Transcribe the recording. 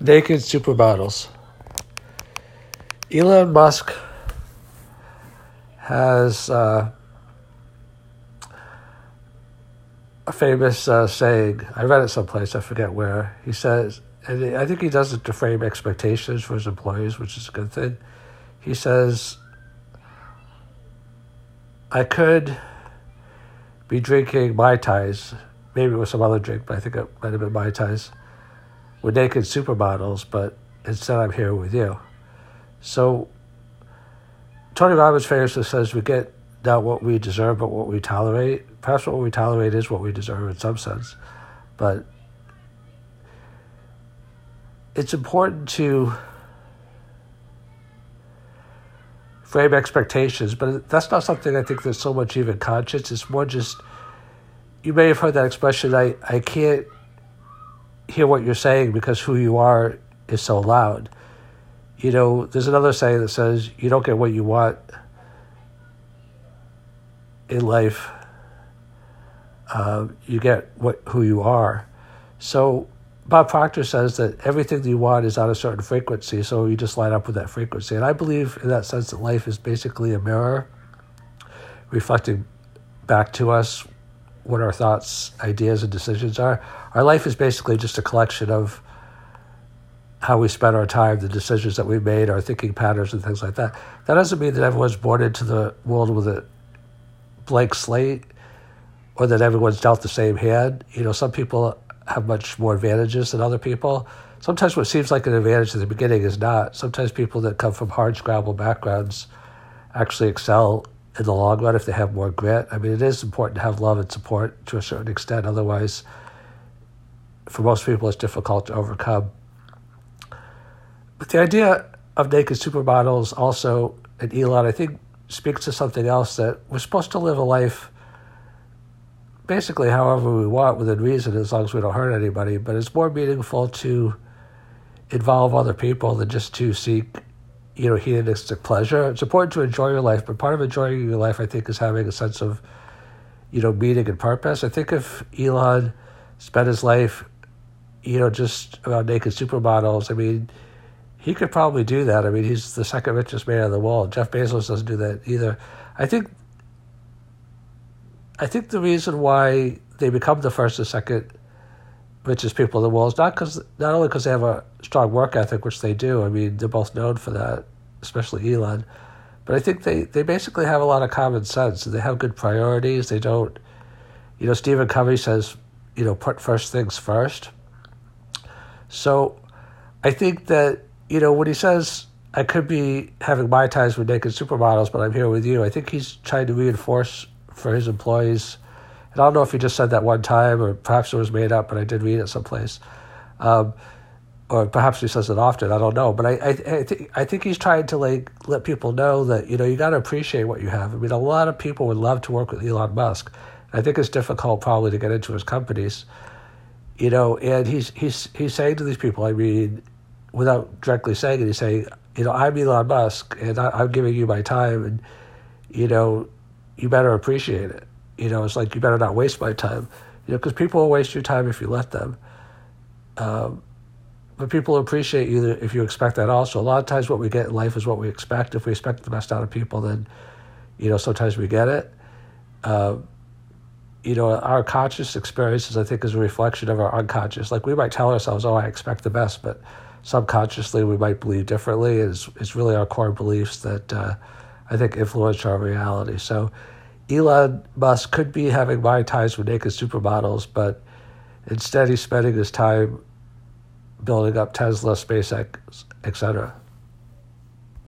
naked supermodels. Elon Musk has uh, a famous uh, saying. I read it someplace, I forget where. He says, and I think he does it to frame expectations for his employees, which is a good thing. He says, I could be drinking Mai Tais, maybe with some other drink, but I think it might have been Mai Tais with naked supermodels, but instead I'm here with you. So Tony Robbins famously says we get not what we deserve, but what we tolerate. Perhaps what we tolerate is what we deserve in some sense, but it's important to frame expectations, but that's not something I think there's so much even conscious. It's more just you may have heard that expression. I I can't hear what you're saying because who you are is so loud. You know, there's another saying that says you don't get what you want in life. Uh, you get what who you are. So Bob Proctor says that everything that you want is on a certain frequency, so you just line up with that frequency. And I believe in that sense that life is basically a mirror reflecting back to us what our thoughts, ideas, and decisions are. Our life is basically just a collection of how we spend our time, the decisions that we made, our thinking patterns, and things like that. That doesn't mean that everyone's born into the world with a blank slate or that everyone's dealt the same hand. You know, some people have much more advantages than other people. Sometimes what seems like an advantage at the beginning is not. Sometimes people that come from hard scrabble backgrounds actually excel in the long run if they have more grit. I mean, it is important to have love and support to a certain extent. Otherwise, for most people, it's difficult to overcome. But the idea of naked supermodels also, and Elon, I think, speaks to something else that we're supposed to live a life basically however we want within reason as long as we don't hurt anybody, but it's more meaningful to involve other people than just to seek you know, hedonistic pleasure. It's important to enjoy your life, but part of enjoying your life, I think, is having a sense of, you know, meaning and purpose. I think if Elon spent his life, you know, just about naked supermodels, I mean, he could probably do that. I mean, he's the second richest man in the world. Jeff Bezos doesn't do that either. I think. I think the reason why they become the first or second richest people in the world is not because not only because they have a strong work ethic, which they do. I mean, they're both known for that, especially Elon. But I think they, they basically have a lot of common sense. They have good priorities. They don't, you know, Stephen Covey says, you know, put first things first. So I think that, you know, when he says, I could be having Mai Tais with naked supermodels, but I'm here with you, I think he's trying to reinforce for his employees. And I don't know if he just said that one time or perhaps it was made up, but I did read it someplace. Um, or perhaps he says it often. I don't know, but I I, I think I think he's trying to like let people know that you know you got to appreciate what you have. I mean, a lot of people would love to work with Elon Musk. I think it's difficult probably to get into his companies, you know. And he's he's he's saying to these people, I mean, without directly saying it, he's saying, you know, I'm Elon Musk, and I, I'm giving you my time, and you know, you better appreciate it. You know, it's like you better not waste my time. You know, because people will waste your time if you let them. Um, but people appreciate you if you expect that also. A lot of times, what we get in life is what we expect. If we expect the best out of people, then you know sometimes we get it. Uh, you know, our conscious experiences, I think, is a reflection of our unconscious. Like we might tell ourselves, "Oh, I expect the best," but subconsciously we might believe differently. It's it's really our core beliefs that uh, I think influence our reality. So, Elon Musk could be having Mai Tais with naked supermodels, but instead he's spending his time building up Tesla, SpaceX, etc.